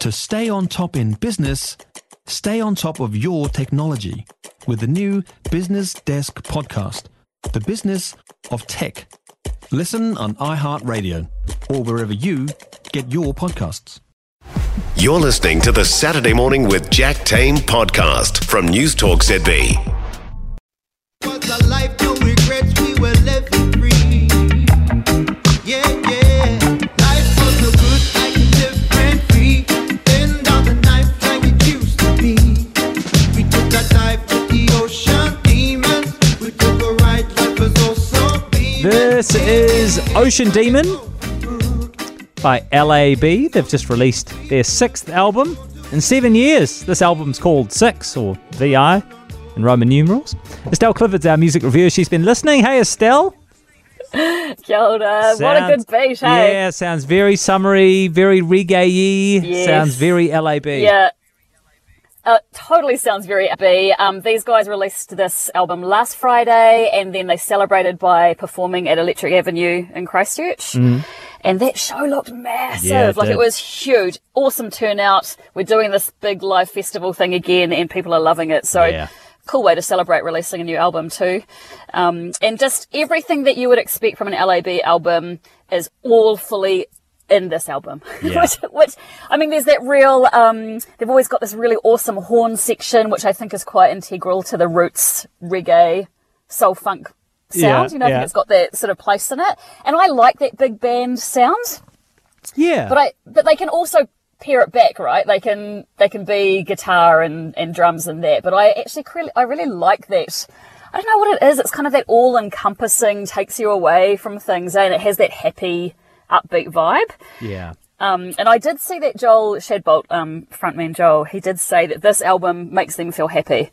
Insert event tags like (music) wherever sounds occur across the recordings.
To stay on top in business, stay on top of your technology with the new Business Desk podcast, The Business of Tech. Listen on iHeartRadio or wherever you get your podcasts. You're listening to the Saturday Morning with Jack Tame podcast from News Talk ZB. This is Ocean Demon by LAB. They've just released their sixth album in seven years. This album's called Six, or VI in Roman numerals. Estelle Clifford's our music reviewer. She's been listening. Hey, Estelle. (laughs) Ora. What a good beat, hey? Yeah, sounds very summery, very reggae-y. Yes. Sounds very LAB. Yeah. Uh, totally sounds very happy. Um, these guys released this album last Friday, and then they celebrated by performing at Electric Avenue in Christchurch. And that show looked massive. Yeah, it like did. it was huge. Awesome turnout. We're doing this big live festival thing again, and people are loving it. So Yeah. cool way to celebrate releasing a new album too. Um, and just everything that you would expect from an LAB album is all fully in this album. (laughs) Yeah. which, which, I mean, there's that real, um, they've always got this really awesome horn section, which I think is quite integral to the roots reggae, soul funk sound. Yeah, you know, yeah. it's got that sort of place in it. And I like that big band sound. Yeah. But I but they can also pare it back, right? They can they can be guitar and, and drums and that. But I actually really I really like that. I don't know what it is. It's kind of that all encompassing, takes you away from things, and it has that happy, upbeat vibe. yeah. Um, and I did see that Joel Shadbolt, um, frontman Joel, he did say that this album makes them feel happy.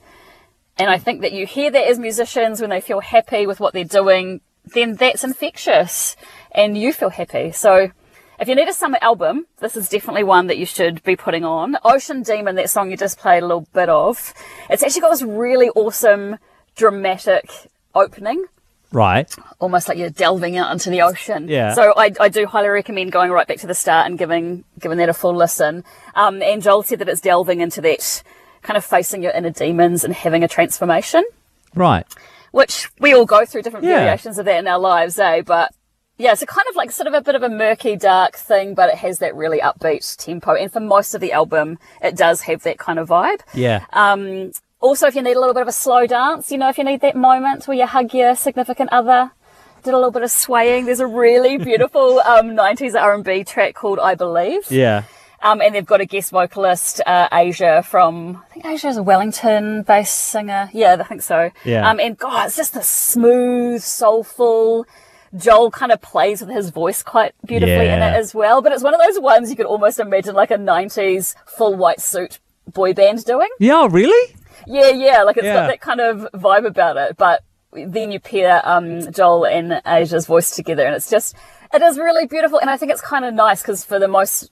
And I think that you hear that as musicians when they feel happy with what they're doing, then that's infectious and you feel happy. So if you need a summer album, this is definitely one that you should be putting on. Ocean Demon, that song you just played a little bit of, it's actually got this really awesome dramatic opening Right. almost like you're delving out into the ocean. Yeah. So I, I do highly recommend going right back to the start and giving giving that a full listen. Um, and Joel said that it's delving into that kind of facing your inner demons and having a transformation, Right. which we all go through different Yeah. variations of that in our lives, eh? But yeah, it's a kind of like sort of a bit of a murky, dark thing, but it has that really upbeat tempo. And for most of the album, it does have that kind of vibe. Yeah. Um, also, if you need a little bit of a slow dance, you know, if you need that moment where you hug your significant other, did a little bit of swaying. There's a really (laughs) beautiful um, 90s R&B track called "I Believe," yeah. um, and they've got a guest vocalist, uh, Asia from I think Asia is a Wellington-based singer. Yeah, I think so. Yeah. Um, and God, it's just the smooth, soulful. Joel kind of plays with his voice quite beautifully in it as well. But it's one of those ones you could almost imagine like a 90s full white suit boy band doing. Yeah, really? Yeah, yeah, like it's Yeah. got that kind of vibe about it. But then you pair um, Joel and Asia's voice together, and it's just, it is really beautiful. And I think it's kind of nice because for the most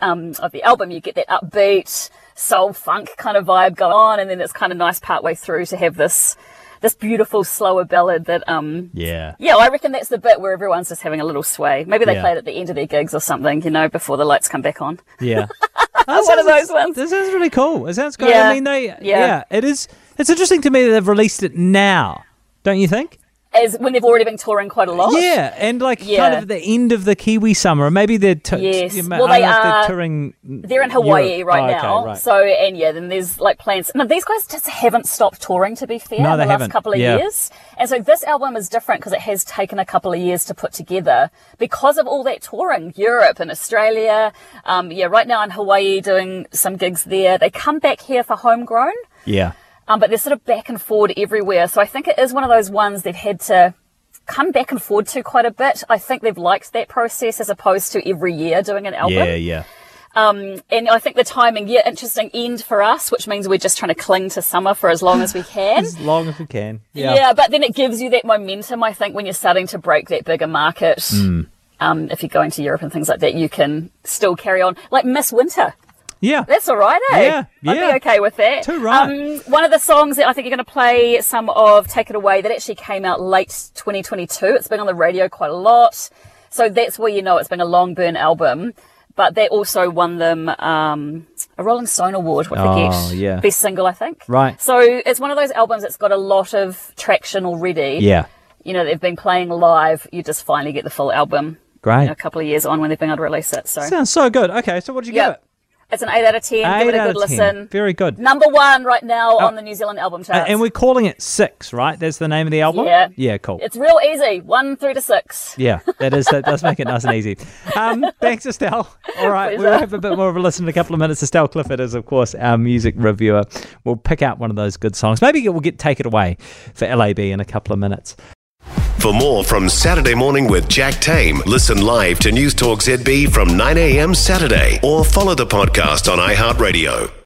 um, of the album, you get that upbeat soul funk kind of vibe going on, and then it's kind of nice partway through to have this this beautiful slower ballad that um Yeah. yeah i reckon that's the bit where everyone's just having a little sway maybe they Yeah. play it at the end of their gigs or something you know before the lights come back on Yeah. (laughs) (laughs) one of oh, those ones This sounds really cool. It sounds great. Yeah. I mean, they, yeah. Yeah. it is. It's interesting to me that they've released it now. Don't you think? As when they've already been touring quite a lot Yeah, and like yeah. kind of the end of the Kiwi summer, maybe they're t- Yes. you Well, they if they're touring. They're in Hawaii Europe. right Oh, okay, now. right. So, and yeah, then there's like plans. No, these guys just haven't stopped touring, to be fair, No, in the last haven't. couple of Yeah. years. And so this album is different because it has taken a couple of years to put together because of all that touring, Europe and Australia. Um, yeah, right now in Hawaii doing some gigs there. They come back here for homegrown. yeah, Um, but they're sort of back and forward everywhere. So I think it is one of those ones they've had to come back and forward to quite a bit. I think they've liked that process as opposed to every year doing an album. yeah, yeah. Um, and I think the timing, yeah, interesting end for us, which means we're just trying to cling to summer for as long as we (laughs) can. As long as we can. Yeah. yeah. but then it gives you that momentum, I think, when you're starting to break that bigger market. Hmm. Um, if you're going to Europe and things like that, you can still carry on. Like Miss Winter. Yeah. That's all right, eh? Yeah, I'd yeah. be okay with that. Too right. Um, one of the songs that I think you're going to play some of Take It Away that actually came out late 2022. It's been on the radio quite a lot. So that's where you know it's been a long burn album. but that also won them um, a Rolling Stone award. What Oh, yeah. Best single, I think. Right. So it's one of those albums that's got a lot of traction already. Yeah. You know, they've been playing live. You just finally get the full album. Great. you know, a couple of years on when they've been able to release it. So Sounds so good. Okay, so what did you yeah, give it? It's an eight out of ten. Give it a good 10. listen. Very good. Number one right now on the New Zealand album A- charts. and we're calling it Six, right? That's the name of the album? Yeah. Yeah, cool. it's real easy. One through to six. Yeah, that is that does make it nice and easy. Um, (laughs) thanks, Estelle. All right, we'll have a bit more of a listen in a couple of minutes. Estelle Clifford is, of course, our music reviewer. We'll pick out one of those good songs. Maybe we'll get take it away for LAB in a couple of minutes. For more from Saturday Morning with Jack Tame, listen live to News Talk ZB from 9am Saturday or follow the podcast on iHeartRadio.